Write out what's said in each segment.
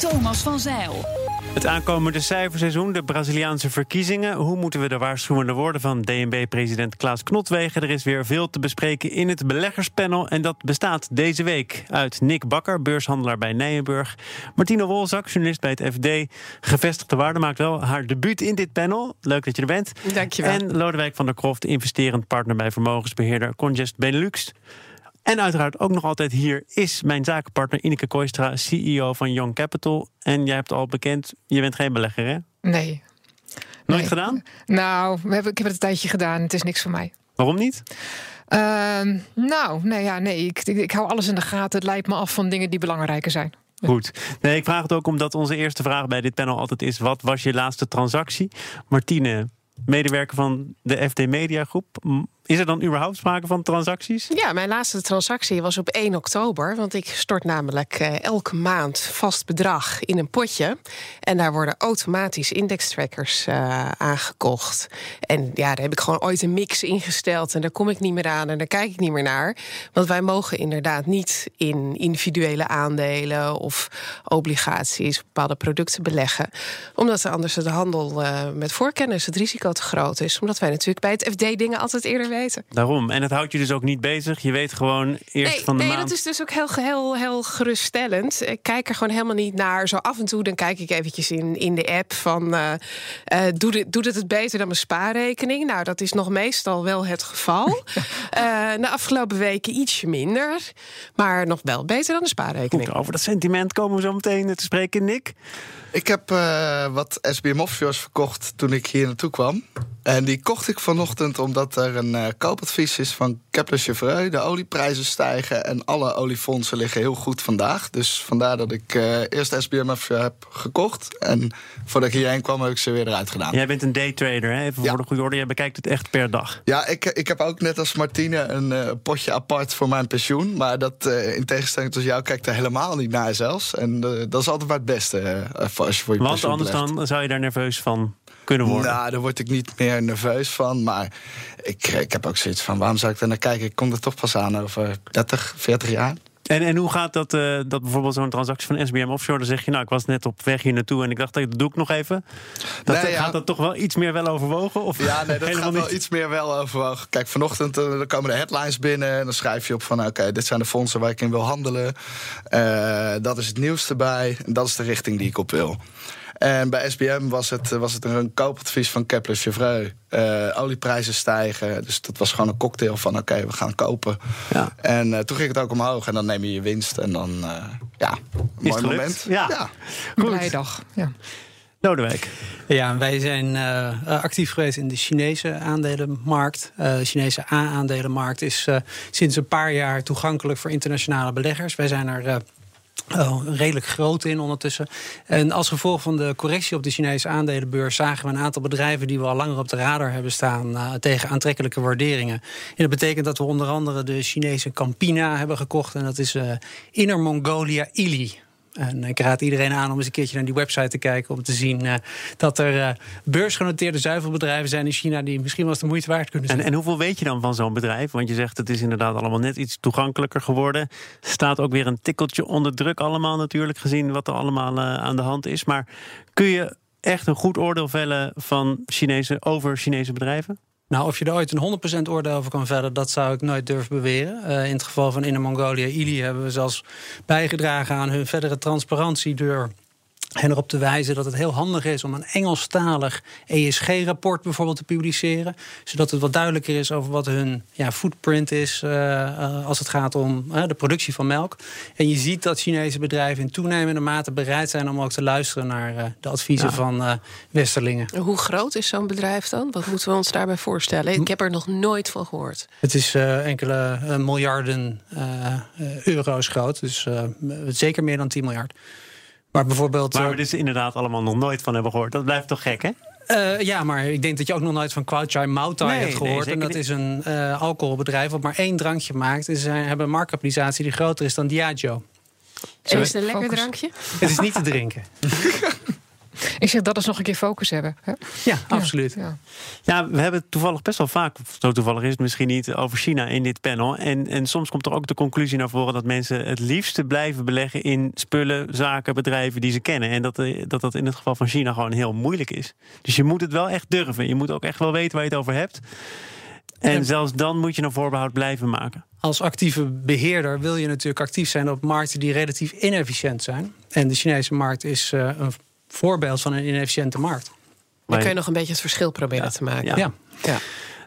Thomas van Zeil. Het aankomende cijferseizoen, de Braziliaanse verkiezingen. Hoe moeten we de waarschuwende woorden van DNB-president Klaas Knotwegen? Er is weer veel te bespreken in het beleggerspanel. En dat bestaat deze week uit Nick Bakker, beurshandelaar bij Nijenburg. Martine Wolzak, journalist bij het FD. Gevestigde waarde maakt wel haar debuut in dit panel. Leuk dat je er bent. Dankjewel. En Lodewijk van der Kroft, investerend partner bij vermogensbeheerder Congest Benelux. En uiteraard ook nog altijd hier is mijn zakenpartner Ineke Kooistra, CEO van Young Capital. En jij hebt al bekend, je bent geen belegger, hè? Nee. Nooit Nee. gedaan? Nou, we hebben, ik heb het een tijdje gedaan. Het is niks voor mij. Waarom niet? Ehm, nou, nee, ja, nee. Ik, ik, ik hou alles in de gaten. Het leidt me af van dingen die belangrijker zijn. Goed. Nee, ik vraag het ook omdat onze eerste vraag bij dit panel altijd is: wat was je laatste transactie? Martine, medewerker van de FD Media Groep. Is er dan überhaupt sprake van transacties? Ja, mijn laatste transactie was op 1 oktober. Want ik stort namelijk eh, elke maand vast bedrag in een potje. En daar worden automatisch indextrackers eh, aangekocht. En ja, daar heb ik gewoon ooit een mix ingesteld. En daar kom ik niet meer aan en daar kijk ik niet meer naar. Want wij mogen inderdaad niet in individuele aandelen of obligaties, bepaalde producten beleggen. Omdat er anders de handel eh, met voorkennis, het risico te groot is. Omdat wij natuurlijk bij het FD dingen altijd eerder weten. Daarom. En het houdt je dus ook niet bezig. Je weet gewoon eerst Nee, van de nee maand. dat is dus ook heel, heel, heel geruststellend. Ik kijk er gewoon helemaal niet naar. Zo af en toe dan kijk ik eventjes in, in de app van... eh eh, doet, het, doet het het beter dan mijn spaarrekening? Nou, dat is nog meestal wel het geval. Eh de afgelopen weken ietsje minder. Maar nog wel beter dan de spaarrekening. Goed, over dat sentiment komen we zo meteen te spreken, Nick. Ik heb eh, wat SBM offshores verkocht toen ik hier naartoe kwam. En die kocht ik vanochtend omdat er een eh, koopadvies is van Kepler Chevreux. De olieprijzen stijgen en alle oliefondsen liggen heel goed vandaag. Dus vandaar dat ik eh, eerst SBM offshore heb gekocht. En voordat ik hierheen kwam heb ik ze weer eruit gedaan. Jij bent een daytrader, hè? even Ja. voor de goede orde. Jij bekijkt het echt per dag. Ja, ik, ik heb ook net als Martine een eh, potje apart voor mijn pensioen. Maar dat eh, in tegenstelling tot jou kijkt er helemaal niet naar zelfs. En eh, dat is altijd maar het beste eh, voor als je voor je Want pensioen anders belegt. dan zou je daar nerveus van kunnen worden. Nou, daar word ik niet meer nerveus van. Maar ik, ik heb ook zoiets van, waarom zou ik daar naar kijken? Ik kom er toch pas aan over 30, 40 jaar. En, en hoe gaat dat, eh, dat bijvoorbeeld zo'n transactie van SBM Offshore? Dan zeg je, nou, ik was net op weg hier naartoe en ik dacht, dat doe ik nog even. Dat, Nee, ja. Gaat dat toch wel iets meer wel overwogen? Of Ja, nee, dat gaat wel iets meer wel overwogen. Kijk, vanochtend eh, dan komen de headlines binnen... en dan schrijf je op van, oké, dit zijn de fondsen waar ik in wil handelen. Eh, dat is het nieuws erbij. En dat is de richting die ik op wil. En bij SBM was het, was het een koopadvies van Kepler Chevreux. Eh, olieprijzen stijgen. Dus dat was gewoon een cocktail van oké, we gaan kopen. Ja. En eh, toen ging het ook omhoog. En dan neem je je winst. En dan, eh, ja, mooi gelukt? moment. Ja. Een blije dag. Ja. Lodewijk. Ja, wij zijn eh, eh, actief geweest in de Chinese aandelenmarkt. Eh, de Chinese A-aandelenmarkt is eh, sinds een paar jaar toegankelijk voor internationale beleggers. Wij zijn er. Oh, redelijk groot in ondertussen. En als gevolg van de correctie op de Chinese aandelenbeurs zagen we een aantal bedrijven die we al langer op de radar hebben staan eh, tegen aantrekkelijke waarderingen. En dat betekent dat we onder andere de Chinese Campina hebben gekocht. En dat is eh Inner Mongolia Ili. En ik raad iedereen aan om eens een keertje naar die website te kijken. Om te zien eh, dat er eh, beursgenoteerde zuivelbedrijven zijn in China. die misschien wel eens de moeite waard kunnen zijn. En, en hoeveel weet je dan van zo'n bedrijf? Want je zegt het is inderdaad allemaal net iets toegankelijker geworden. Staat ook weer een tikkeltje onder druk allemaal natuurlijk, gezien wat er allemaal eh, aan de hand is. Maar kun je echt een goed oordeel vellen van Chinese, over Chinese bedrijven? Nou, of je er ooit een 100% oordeel over kan vellen, dat zou ik nooit durven beweren. Eh, in het geval van Inner Mongolia Ili hebben we zelfs bijgedragen aan hun verdere transparantie door hen erop te wijzen dat het heel handig is om een Engelstalig ESG-rapport bijvoorbeeld te publiceren. Zodat het wat duidelijker is over wat hun ja, footprint is eh, eh, als het gaat om eh, de productie van melk. En je ziet dat Chinese bedrijven in toenemende mate bereid zijn om ook te luisteren naar de adviezen Ja. van Westerlingen. Hoe groot is zo'n bedrijf dan? Wat moeten we ons daarbij voorstellen? Ik heb er nog nooit van gehoord. Het is enkele miljarden euro's groot. Dus zeker meer dan 10 miljard. Maar bijvoorbeeld. Waar eh, we dus inderdaad allemaal nog nooit van hebben gehoord. Dat blijft toch gek, hè? Eh, ja, maar ik denk dat je ook nog nooit van Kwauchai Mautai Nee, hebt gehoord. en dat niet. is een eh, alcoholbedrijf wat maar één drankje maakt. En ze hebben een marktkapitalisatie die groter is dan Diageo. En is het een lekker Focus. drankje? Het is niet te drinken. Ik zeg dat is nog een keer focus hebben. Hè? Ja, absoluut. Ja. Ja, we hebben het toevallig best wel vaak, zo toevallig is het misschien niet, over China in dit panel. En, en soms komt er ook de conclusie naar voren dat mensen het liefste blijven beleggen in spullen, zaken, bedrijven die ze kennen. En dat eh, dat, dat in het geval van China gewoon heel moeilijk is. Dus je moet het wel echt durven. Je moet ook echt wel weten waar je het over hebt. En En- zelfs dan moet je een voorbehoud blijven maken. Als actieve beheerder wil je natuurlijk actief zijn op markten die relatief inefficiënt zijn. En de Chinese markt is eh, een voorbeeld van een inefficiënte markt. Dan kun je nog een beetje het verschil proberen te maken. Ja. Ja. Ja.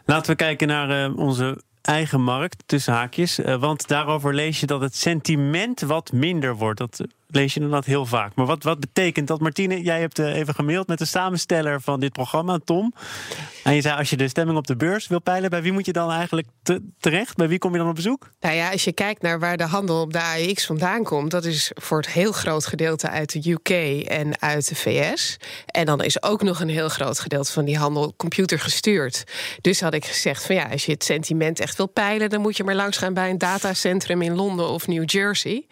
Laten we kijken naar eh, onze eigen markt, tussen haakjes. Eh, want daarover lees je dat het sentiment wat minder wordt. Dat lees je inderdaad heel vaak. Maar wat, wat betekent dat? Martine, jij hebt eh, even gemaild met de samensteller van dit programma, Tom. En je zei, als je de stemming op de beurs wil peilen... bij wie moet je dan eigenlijk te- terecht? Bij wie kom je dan op bezoek? Nou ja, als je kijkt naar waar de handel op de AEX vandaan komt, dat is voor het heel groot gedeelte uit de UK en uit de VS. En dan is ook nog een heel groot gedeelte van die handel computergestuurd. Dus had ik gezegd van ja, als je het sentiment echt wil peilen, dan moet je maar langs gaan bij een datacentrum in Londen of New Jersey.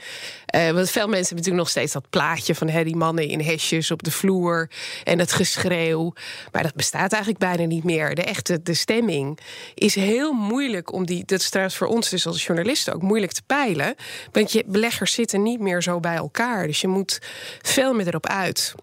Eh, want veel mensen hebben natuurlijk nog steeds dat plaatje van die mannen in hesjes op de vloer en het geschreeuw. Maar dat bestaat eigenlijk bijna niet meer. De echte de stemming is heel moeilijk om die. Dat is trouwens voor ons dus als journalisten ook moeilijk te peilen. Want je beleggers zitten niet meer zo bij elkaar. Dus je moet veel meer erop uit.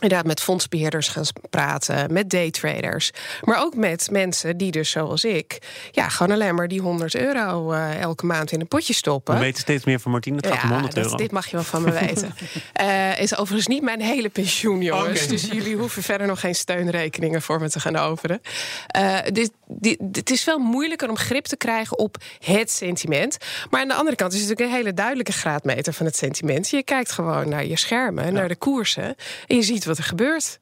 Inderdaad, met fondsbeheerders gaan praten, met daytraders. Maar ook met mensen die dus, zoals ik... ja, gewoon alleen maar die 100 euro eh, elke maand in een potje stoppen. We weten steeds meer van Martine. Het gaat om 100 dat- euro. dit mag je wel van me weten. Eh, is overigens niet mijn hele pensioen, jongens. Dus jullie hoeven verder nog geen steunrekeningen voor me te gaan overen. Eh, dit, dit, het is wel moeilijker om grip te krijgen op het sentiment. Maar aan de andere kant is het natuurlijk een hele duidelijke graadmeter van het sentiment. Je kijkt gewoon naar je schermen, naar de koersen. En je ziet wat er gebeurt.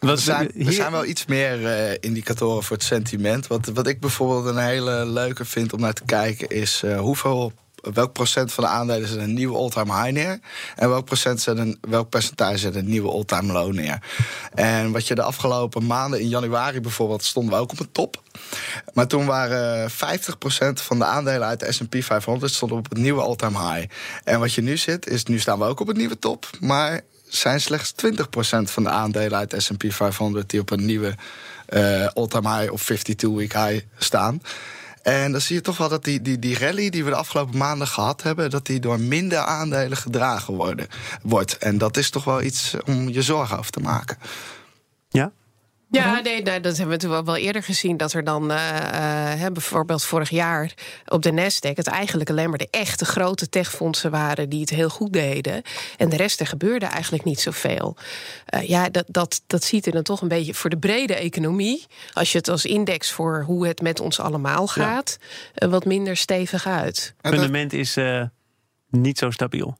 Wat, Er er zijn wel iets meer eh, indicatoren voor het sentiment. Wat, wat ik bijvoorbeeld een hele leuke vind om naar te kijken is eh, hoeveel. Welk procent van de aandelen zet een nieuwe all-time high neer? En welk, procent zet een, welk percentage zet een nieuwe all-time low neer? En wat je de afgelopen maanden, in januari bijvoorbeeld, stonden we ook op een top. Maar toen waren 50% van de aandelen uit de SP 500 stonden op het nieuwe all-time high. En wat je nu zit, is nu staan we ook op het nieuwe top. Maar zijn slechts 20% van de aandelen uit de SP 500 die op een nieuwe eh all-time high of 52-week high staan. En dan zie je toch wel dat die, die, die rally die we de afgelopen maanden gehad hebben, dat die door minder aandelen gedragen worden, wordt. En dat is toch wel iets om je zorgen over te maken. Ja? Ja, nee, nee, dat hebben we natuurlijk wel eerder gezien. Dat er dan eh, eh, hè, bijvoorbeeld vorig jaar op de Nasdaq... het eigenlijk alleen maar de echte grote techfondsen waren... die het heel goed deden. En de rest, er gebeurde eigenlijk niet zoveel. Eh, ja, dat, dat, dat ziet er dan toch een beetje voor de brede economie... als je het als index voor hoe het met ons allemaal gaat... wat minder stevig uit. Dat- fundament is eh, niet zo stabiel.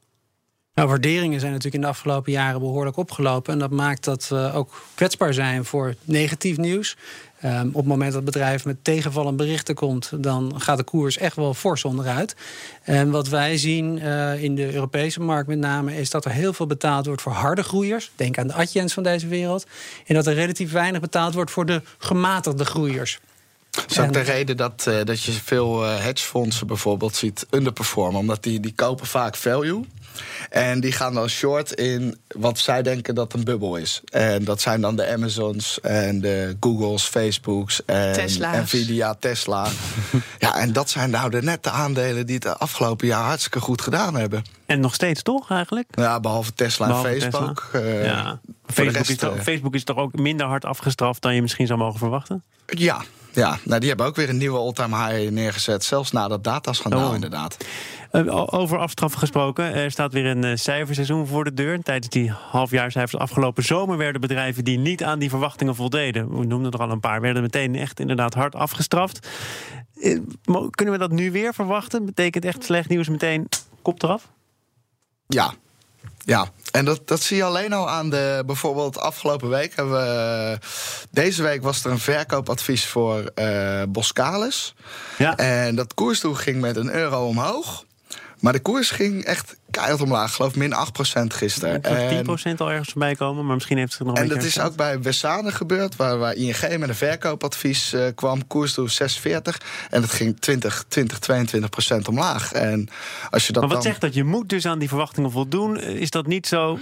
Nou, waarderingen zijn natuurlijk in de afgelopen jaren behoorlijk opgelopen. En dat maakt dat we ook kwetsbaar zijn voor negatief nieuws. Ehm, op het moment dat het bedrijf met tegenvallend berichten komt, dan gaat de koers echt wel fors onderuit. En wat wij zien eh, in de Europese markt met name, is dat er heel veel betaald wordt voor harde groeiers. Denk aan de Adjens van deze wereld. En dat er relatief weinig betaald wordt voor de gematigde groeiers. Dat is ook de reden dat, eh, dat je veel eh, hedgefondsen bijvoorbeeld ziet underperformen. Omdat die, die kopen vaak value. En die gaan dan short in wat zij denken dat een bubbel is. En dat zijn dan de Amazons en de Googles, Facebooks en Tesla's. Nvidia, Tesla. ja, en dat zijn nou de nette aandelen die het afgelopen jaar hartstikke goed gedaan hebben. En nog steeds toch eigenlijk? Ja, behalve Tesla en Facebook. Tesla. eh, ja. Facebook, rest, is toch, eh, Facebook is toch ook minder hard afgestraft dan je misschien zou mogen verwachten? Ja, ja. Nou, die hebben ook weer een nieuwe all-time high neergezet. Zelfs na dat dataschandaal Oh. inderdaad. Eh, over afstraffen gesproken, er staat weer een eh, cijferseizoen voor de deur. Tijdens die halfjaarcijfers afgelopen zomer werden bedrijven die niet aan die verwachtingen voldeden, we noemden er al een paar, werden meteen echt inderdaad hard afgestraft. Eh, Kunnen we dat nu weer verwachten? Betekent echt slecht nieuws meteen kop eraf? Ja, ja. En dat, dat zie je alleen al aan de. Bijvoorbeeld, afgelopen week hebben we. Deze week was er een verkoopadvies voor eh Boskalis. Ja. En dat koersdoel ging met een euro omhoog. Maar de koers ging echt keihard omlaag. geloof min 8% gisteren. Ik zag 10% al ergens voorbij komen, maar misschien heeft het nog een En dat is ook bij Wessane gebeurd, waar, waar ING met een verkoopadvies uh, kwam. Koersdoel 46. En het ging 20, 20 22% omlaag. En als je dat maar wat dan... zegt dat? Je moet dus aan die verwachtingen voldoen. Is dat niet zo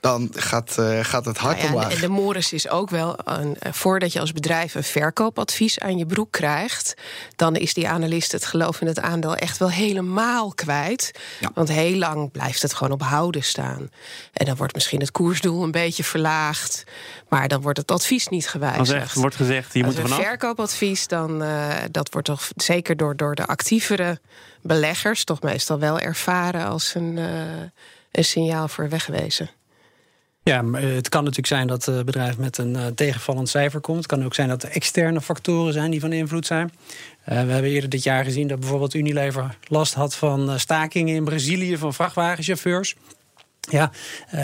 dan gaat, uh, gaat het hard nou ja, omlaag. En de Morris is ook wel, een, eh, voordat je als bedrijf een verkoopadvies aan je broek krijgt, dan is die analist het geloof in het aandeel echt wel helemaal kwijt. Ja. Want heel lang blijft het gewoon op houden staan. En dan wordt misschien het koersdoel een beetje verlaagd, maar dan wordt het advies niet gewijzigd. Als echt wordt gezegd, je als moet er een verkoopadvies, dan uh, dat wordt toch zeker door, door de actievere beleggers, toch meestal wel ervaren als een, uh, een signaal voor wegwezen. Ja, maar het kan natuurlijk zijn dat het bedrijf met een uh, tegenvallend cijfer komt. Het kan ook zijn dat er externe factoren zijn die van invloed zijn. We hebben eerder dit jaar gezien dat bijvoorbeeld Unilever last had van stakingen in Brazilië van vrachtwagenchauffeurs. Ja,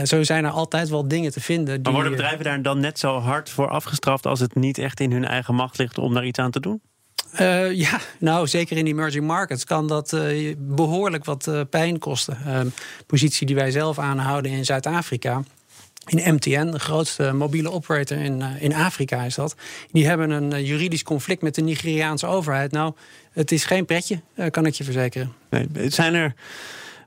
zo zijn er altijd wel dingen te vinden. Die... Maar worden bedrijven daar dan net zo hard voor afgestraft als het niet echt in hun eigen macht ligt om daar iets aan te doen? Uh, ja, nou zeker in die emerging markets kan dat uh, behoorlijk wat uh, pijn kosten. Positie die wij zelf aanhouden in Zuid-Afrika in MTN, de grootste mobiele operator in, uh, in Afrika is dat. Die hebben een uh, juridisch conflict met de Nigeriaanse overheid. Nou, het is geen pretje, uh, kan ik je verzekeren. Nee, zijn er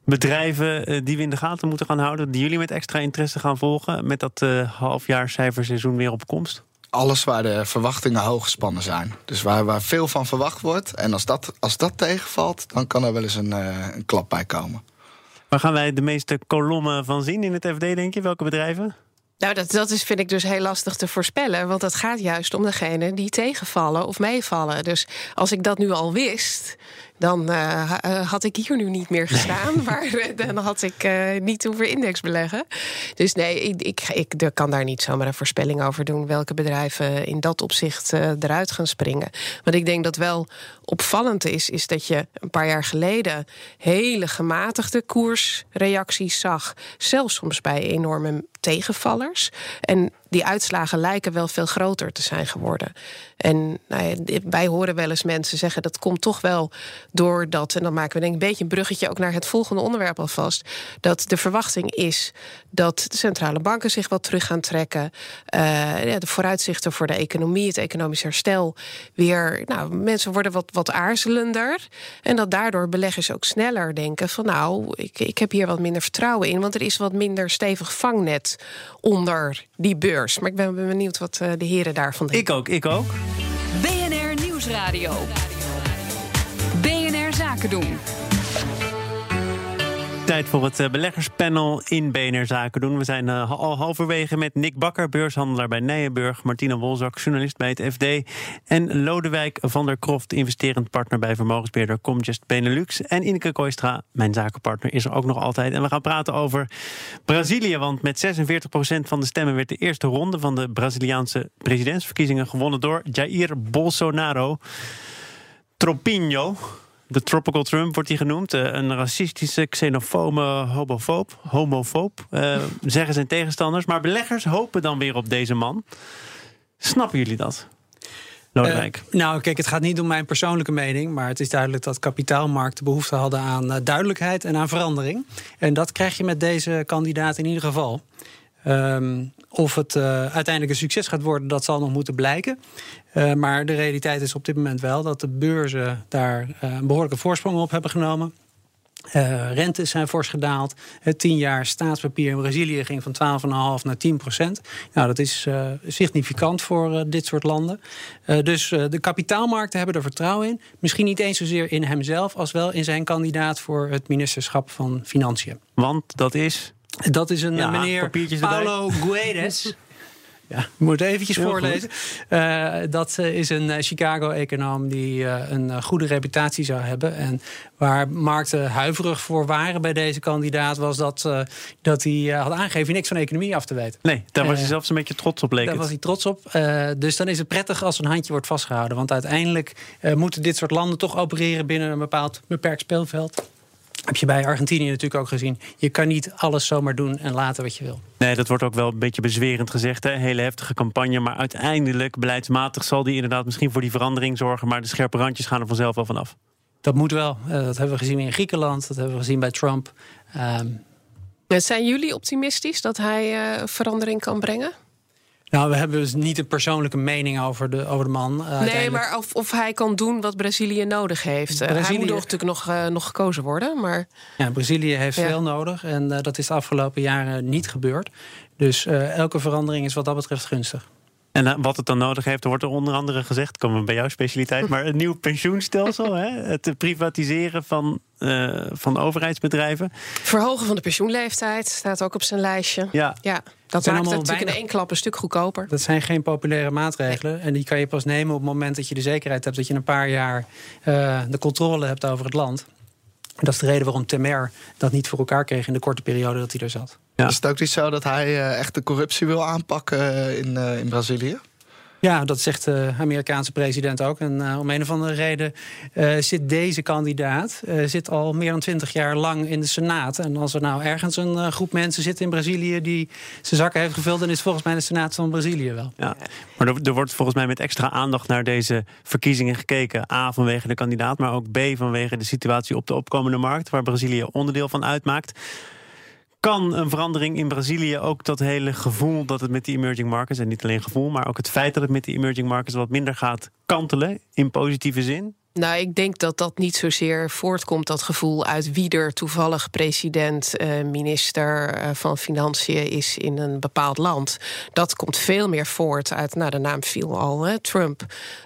bedrijven die we in de gaten moeten gaan houden... die jullie met extra interesse gaan volgen... met dat halfjaarcijferseizoen weer op komst? Alles waar de verwachtingen hoog gespannen zijn. Dus waar, waar veel van verwacht wordt. En als dat, als dat tegenvalt, dan kan er wel eens een, een klap bij komen. Waar gaan wij de meeste kolommen van zien in het FD, denk je? Welke bedrijven? Nou, dat, dat is, vind ik dus heel lastig te voorspellen. Want het gaat juist om degene die tegenvallen of meevallen. Dus als ik dat nu al wist, dan uh, had ik hier nu niet meer gestaan. maar dan had ik uh, niet hoeven index beleggen. Dus nee, ik, ik, ik kan daar niet zomaar een voorspelling over doen... welke bedrijven in dat opzicht uh, eruit gaan springen. Wat ik denk dat wel opvallend is... is dat je een paar jaar geleden hele gematigde koersreacties zag. Zelfs soms bij enorme tegenvallers. En die uitslagen lijken wel veel groter te zijn geworden. En nou ja, wij horen wel eens mensen zeggen dat komt toch wel doordat, en dan maken we denk ik een beetje een bruggetje ook naar het volgende onderwerp alvast, dat de verwachting is dat de centrale banken zich wat terug gaan trekken. Uh, ja, de vooruitzichten voor de economie, het economisch herstel, weer, nou, mensen worden wat, wat aarzelender. En dat daardoor beleggers ook sneller denken van nou, ik, ik heb hier wat minder vertrouwen in, want er is wat minder stevig vangnet onder die beurs. Maar ik ben benieuwd wat uh, de heren daarvan denken. Ik ook, ik ook. BNR Nieuwsradio. BNR Zaken doen. Tijd voor het beleggerspanel in BNR Zaken doen. We zijn uh, al halverwege met Nick Bakker, beurshandelaar bij Nijenburg... Martina Wolzak, journalist bij het FD... en Lodewijk van der Kroft, investerend partner bij vermogensbeheerder Comgest Benelux... en Ineke Koistra, mijn zakenpartner, is er ook nog altijd. En we gaan praten over Brazilië, want met 46% van de stemmen... werd de eerste ronde van de Braziliaanse presidentsverkiezingen gewonnen door Jair Bolsonaro. Tropinho... De Tropical Trump wordt hij genoemd. Een racistische, xenofobe, homofoob, homofoob uh, zeggen zijn tegenstanders. Maar beleggers hopen dan weer op deze man. Snappen jullie dat? Uh, nou, kijk, het gaat niet om mijn persoonlijke mening. Maar het is duidelijk dat kapitaalmarkten behoefte hadden aan duidelijkheid en aan verandering. En dat krijg je met deze kandidaat in ieder geval. Um, of het uh, uiteindelijk een succes gaat worden, dat zal nog moeten blijken. Uh, maar de realiteit is op dit moment wel dat de beurzen daar uh, een behoorlijke voorsprong op hebben genomen. Rentes zijn fors gedaald. Het 10 jaar staatspapier in Brazilië ging van 12,5 naar 10 procent. Nou, dat is significant voor dit soort landen. dus de kapitaalmarkten hebben er vertrouwen in. Misschien niet eens zozeer in hemzelf, als wel in zijn kandidaat voor het ministerschap van Financiën. Want dat is. Dat is een ja, meneer Paulo Guedes. Ja, ik moet eventjes Heel voorlezen. Uh, dat is een Chicago-econoom die uh, een goede reputatie zou hebben. En waar markten huiverig voor waren bij deze kandidaat... was dat, dat hij had aangegeven niks van economie af te weten. Nee, daar was hij zelfs een beetje trots op, leek Daar het. was hij trots op. dus dan is het prettig als een handje wordt vastgehouden. Want uiteindelijk moeten dit soort landen toch opereren... binnen een bepaald beperkt speelveld. Heb je bij Argentinië natuurlijk ook gezien. Je kan niet alles zomaar doen en laten wat je wil. Nee, dat wordt ook wel een beetje bezwerend gezegd. Hè? Hele heftige campagne. Maar uiteindelijk, beleidsmatig, zal die inderdaad misschien voor die verandering zorgen. Maar de scherpe randjes gaan er vanzelf wel vanaf. Dat moet wel. Uh, dat hebben we gezien in Griekenland, dat hebben we gezien bij Trump. Um, zijn jullie optimistisch dat hij uh, verandering kan brengen? Nou, we hebben dus niet een persoonlijke mening over de, over de man. Uh, nee, maar of, of hij kan doen wat Brazilië nodig heeft. Brazilië... Hij moet natuurlijk nog, uh, nog gekozen worden. Maar... Ja, Brazilië heeft ja. veel nodig. En uh, dat is de afgelopen jaren niet gebeurd. Dus elke verandering is wat dat betreft gunstig. En uh, wat het dan nodig heeft, er wordt er onder andere gezegd, komen we bij jouw specialiteit, maar een nieuw pensioenstelsel, hè? het privatiseren van, uh, van overheidsbedrijven. Verhogen van de pensioenleeftijd staat ook op zijn lijstje. Ja, ja dat maakt het natuurlijk in één klap een stuk goedkoper. Dat zijn geen populaire maatregelen. Nee. En die kan je pas nemen op het moment dat je de zekerheid hebt dat je een paar jaar uh, de controle hebt over het land. Dat is de reden waarom Temer dat niet voor elkaar kreeg in de korte periode dat hij er zat. Ja. Is het ook niet zo dat hij uh, echt de corruptie wil aanpakken uh, in, uh, in Brazilië? Ja, dat zegt de Amerikaanse president ook. En uh, om een of andere reden uh, zit deze kandidaat zit al meer dan twintig jaar lang in de Senaat. En als er nou ergens een groep mensen zit in Brazilië die zijn zakken heeft gevuld, dan is volgens mij de Senaat van Brazilië wel. Ja, maar er, wordt volgens mij met extra aandacht naar deze verkiezingen gekeken. A, vanwege de kandidaat, maar ook B, vanwege de situatie op de opkomende markt, waar Brazilië onderdeel van uitmaakt kan een verandering in Brazilië ook dat hele gevoel dat het met die emerging markets, en niet alleen gevoel, maar ook het feit dat het met die emerging markets wat minder gaat kantelen in positieve zin? Nou, ik denk dat dat niet zozeer voortkomt, dat gevoel uit wie er toevallig president, eh, minister eh, van Financiën is in een bepaald land. Dat komt veel meer voort uit, nou, de naam viel al, hè, Trump.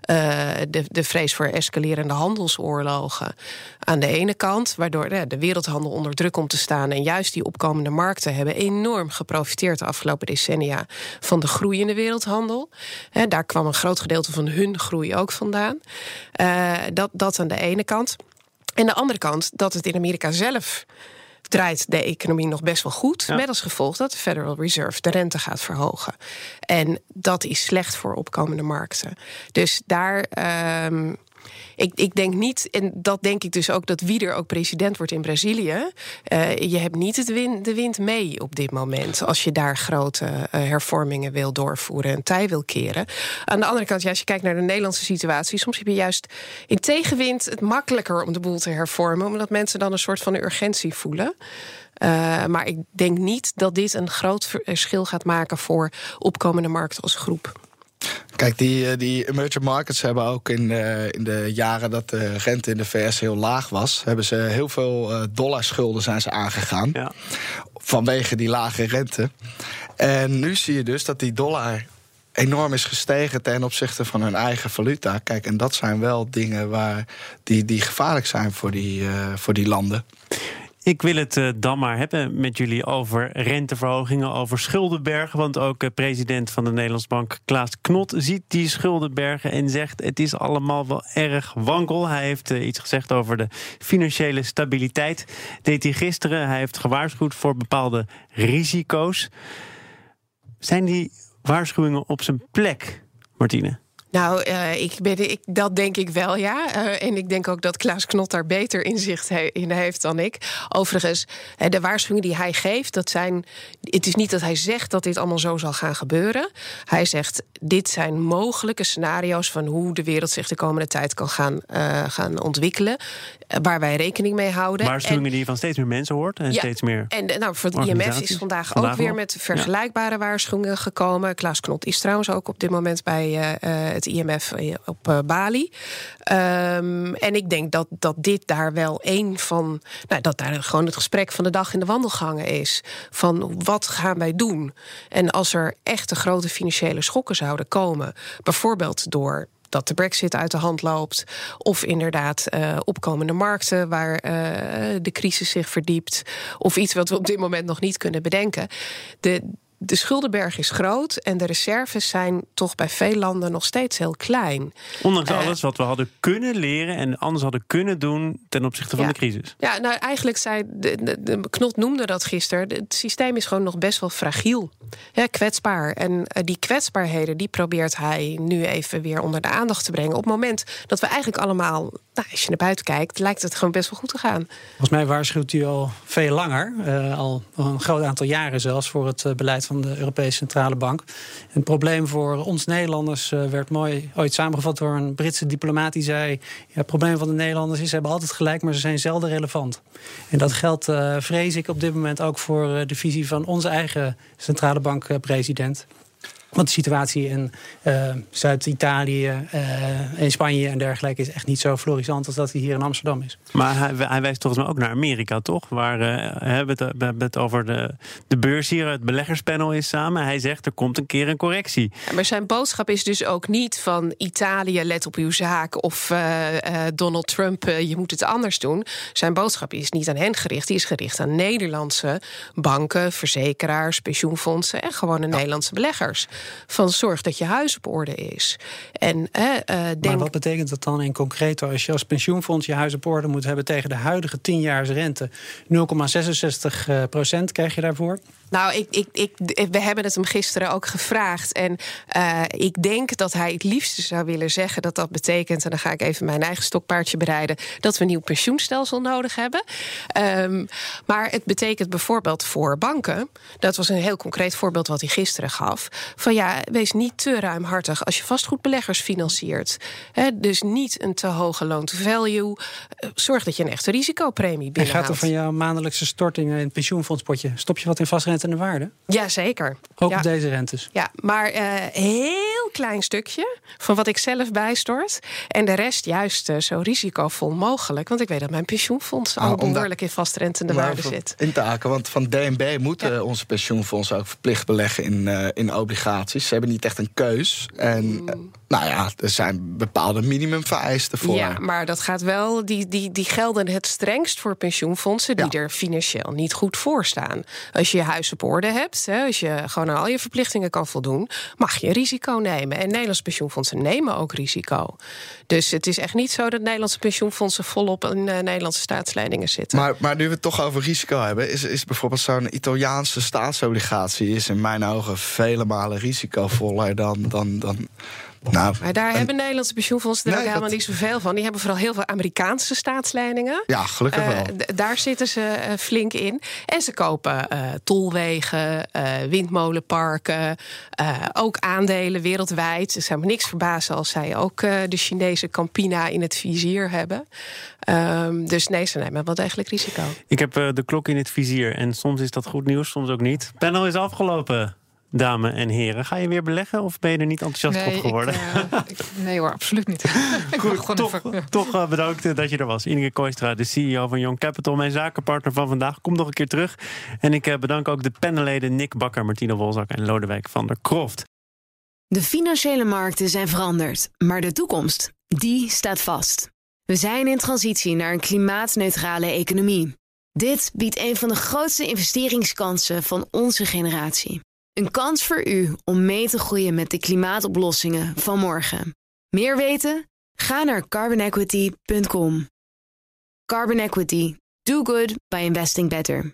Uh, de, de vrees voor escalerende handelsoorlogen aan de ene kant, waardoor de wereldhandel onder druk komt te staan. En juist die opkomende markten hebben enorm geprofiteerd de afgelopen decennia van de groeiende wereldhandel. Daar kwam een groot gedeelte van hun groei ook vandaan. Uh, dat, dat aan de ene kant. En de andere kant dat het in Amerika zelf draait de economie nog best wel goed. Met als gevolg dat de Federal Reserve de rente gaat verhogen. En dat is slecht voor opkomende markten. Dus daar. Um, ik, ik denk niet, en dat denk ik dus ook, dat wie er ook president wordt in Brazilië. Uh, je hebt niet de wind mee op dit moment. Als je daar grote uh, hervormingen wil doorvoeren en tij wil keren. Aan de andere kant, ja, als je kijkt naar de Nederlandse situatie, soms heb je juist in tegenwind het makkelijker om de boel te hervormen, omdat mensen dan een soort van urgentie voelen. Uh, maar ik denk niet dat dit een groot verschil gaat maken voor opkomende markten als groep. Kijk, die, eh, die emerging markets hebben ook in de, in de jaren dat de rente in de VS heel laag was, hebben ze heel veel uh, dollarschulden zijn ze aangegaan. Ja. Vanwege die lage rente. En nu zie je dus dat die dollar enorm is gestegen ten opzichte van hun eigen valuta. Kijk, en dat zijn wel dingen waar die, die gevaarlijk zijn voor die, uh, voor die landen. Ik wil het uh, dan maar hebben met jullie over renteverhogingen, over schuldenbergen. Want ook uh, president van de Nederlandse Bank, Klaas Knot, ziet die schuldenbergen en zegt: het is allemaal wel erg wankel. Hij heeft uh, iets gezegd over de financiële stabiliteit. Deed hij gisteren. Hij heeft gewaarschuwd voor bepaalde risico's. Zijn die waarschuwingen op zijn plek, Martine? Nou, uh, ik ben, ik, dat denk ik wel, ja. Uh, en ik denk ook dat Klaas Knot daar beter inzicht in heeft dan ik. Overigens, de waarschuwingen die hij geeft, dat zijn. Het is niet dat hij zegt dat dit allemaal zo zal gaan gebeuren. Hij zegt: dit zijn mogelijke scenario's van hoe de wereld zich de komende tijd kan gaan, uh, gaan ontwikkelen. Waar wij rekening mee houden. Waarschuwingen en, die je van steeds meer mensen hoort en ja, steeds meer. En nou, voor het IMF is vandaag, vandaag ook weer met vergelijkbare ja. waarschuwingen gekomen. Klaas Knot is trouwens ook op dit moment bij het het IMF eh, op uh, Bali. Um, en ik denk dat, dat dit daar wel een van. Nou, dat daar gewoon het gesprek van de dag in de wandelgangen is. Van wat gaan wij doen? En als er echte grote financiële schokken zouden komen, bijvoorbeeld door dat de brexit uit de hand loopt. Of inderdaad uh, opkomende markten waar uh, de crisis zich verdiept. Of iets wat we op dit moment nog niet kunnen bedenken. De, de schuldenberg is groot en de reserves zijn toch bij veel landen nog steeds heel klein. Ondanks uh, alles wat we hadden kunnen leren en anders hadden kunnen doen ten opzichte van ja. de crisis. Ja, nou eigenlijk zei de, de, de, Knot noemde dat gisteren. Het systeem is gewoon nog best wel fragiel, ja, kwetsbaar. En uh, die kwetsbaarheden die probeert hij nu even weer onder de aandacht te brengen. Op het moment dat we eigenlijk allemaal, nou, als je naar buiten kijkt, lijkt het gewoon best wel goed te gaan. Volgens mij waarschuwt u al veel langer, uh, al een groot aantal jaren zelfs, voor het beleid van van de Europese Centrale Bank. het probleem voor ons Nederlanders uh, werd mooi ooit samengevat door een Britse diplomaat die zei: ja, Het probleem van de Nederlanders is ze hebben altijd gelijk, maar ze zijn zelden relevant. En dat geldt, uh, vrees ik, op dit moment ook voor de visie van onze eigen centrale bankpresident. Want de situatie in uh, Zuid-Italië, uh, in Spanje en dergelijke is echt niet zo florissant als dat hij hier in Amsterdam is. Maar hij, hij wijst volgens mij ook naar Amerika, toch? Waar uh, we, hebben het, we hebben het over de, de beurs hier, het beleggerspanel is samen. Hij zegt er komt een keer een correctie. Ja, maar zijn boodschap is dus ook niet van Italië, let op uw zaak. Of Donald Trump, je moet het anders doen. Zijn boodschap is niet aan hen gericht. Die is gericht aan Nederlandse banken, verzekeraars, pensioenfondsen en gewone Nederlandse beleggers van zorg dat je huis op orde is. En, uh, denk... Maar wat betekent dat dan in concreet als je als pensioenfonds je huis op orde moet hebben tegen de huidige 10 jaar rente? 0,66 procent krijg je daarvoor? Nou, ik, ik, ik, we hebben het hem gisteren ook gevraagd. En uh, ik denk dat hij het liefste zou willen zeggen dat dat betekent. En dan ga ik even mijn eigen stokpaardje bereiden. Dat we een nieuw pensioenstelsel nodig hebben. Um, maar het betekent bijvoorbeeld voor banken. Dat was een heel concreet voorbeeld wat hij gisteren gaf. Van ja, wees niet te ruimhartig als je vastgoedbeleggers financiert. He, dus niet een te hoge loan-to-value. Uh, zorg dat je een echte risicopremie binnenhaalt. En gaat er van jouw maandelijkse stortingen in het pensioenfondspotje? Stop je wat in vastrente? de waarde? Jazeker. Ook ja. op deze rentes? Ja, maar uh, heel klein stukje van wat ik zelf bijstort. En de rest juist uh, zo risicovol mogelijk. Want ik weet dat mijn pensioenfonds al behoorlijk in vastrentende waarde zit. In te haken, want van DNB moeten ja. onze pensioenfondsen ook verplicht beleggen in, uh, in obligaties. Ze hebben niet echt een keus. En mm. nou ja, er zijn bepaalde minimumvereisten voor. Ja, maar dat gaat wel, die, die, die gelden het strengst voor pensioenfondsen die ja. er financieel niet goed voor staan. Als je je huis op orde hebt, hè, als je gewoon aan al je verplichtingen kan voldoen, mag je risico nemen. En Nederlandse pensioenfondsen nemen ook risico. Dus het is echt niet zo dat Nederlandse pensioenfondsen volop in uh, Nederlandse staatsleningen zitten. Maar, maar nu we het toch over risico hebben, is, is bijvoorbeeld zo'n Italiaanse staatsobligatie is in mijn ogen vele malen risicovoller dan. dan, dan nou, maar daar en, hebben Nederlandse pensioenfondsen er nee, helemaal dat... niet zoveel van. Die hebben vooral heel veel Amerikaanse staatsleningen. Ja, gelukkig wel. Uh, daar zitten ze uh, flink in. En ze kopen uh, tolwegen, windmolenparken, ook aandelen wereldwijd. Het zou me niks verbazen als zij ook de Chinese Campina in het vizier hebben. Um, dus nee, ze nemen wel degelijk risico. Ik heb de klok in het vizier en soms is dat goed nieuws, soms ook niet. Panel is afgelopen. Dame en heren, ga je weer beleggen of ben je er niet enthousiast nee, op geworden? Ik, uh, ik, nee hoor, absoluut niet. Goed, toch, even, toch uh, bedankt dat je er was. Inge Kooistra, de CEO van Young Capital, mijn zakenpartner van vandaag. Kom nog een keer terug. En ik uh, bedank ook de panelleden Nick Bakker, Martine Wolzak en Lodewijk van der Kroft. De financiële markten zijn veranderd, maar de toekomst, die staat vast. We zijn in transitie naar een klimaatneutrale economie. Dit biedt een van de grootste investeringskansen van onze generatie. Een kans voor u om mee te groeien met de klimaatoplossingen van morgen. Meer weten? Ga naar carbonequity.com. Carbon Equity. Do good by investing better.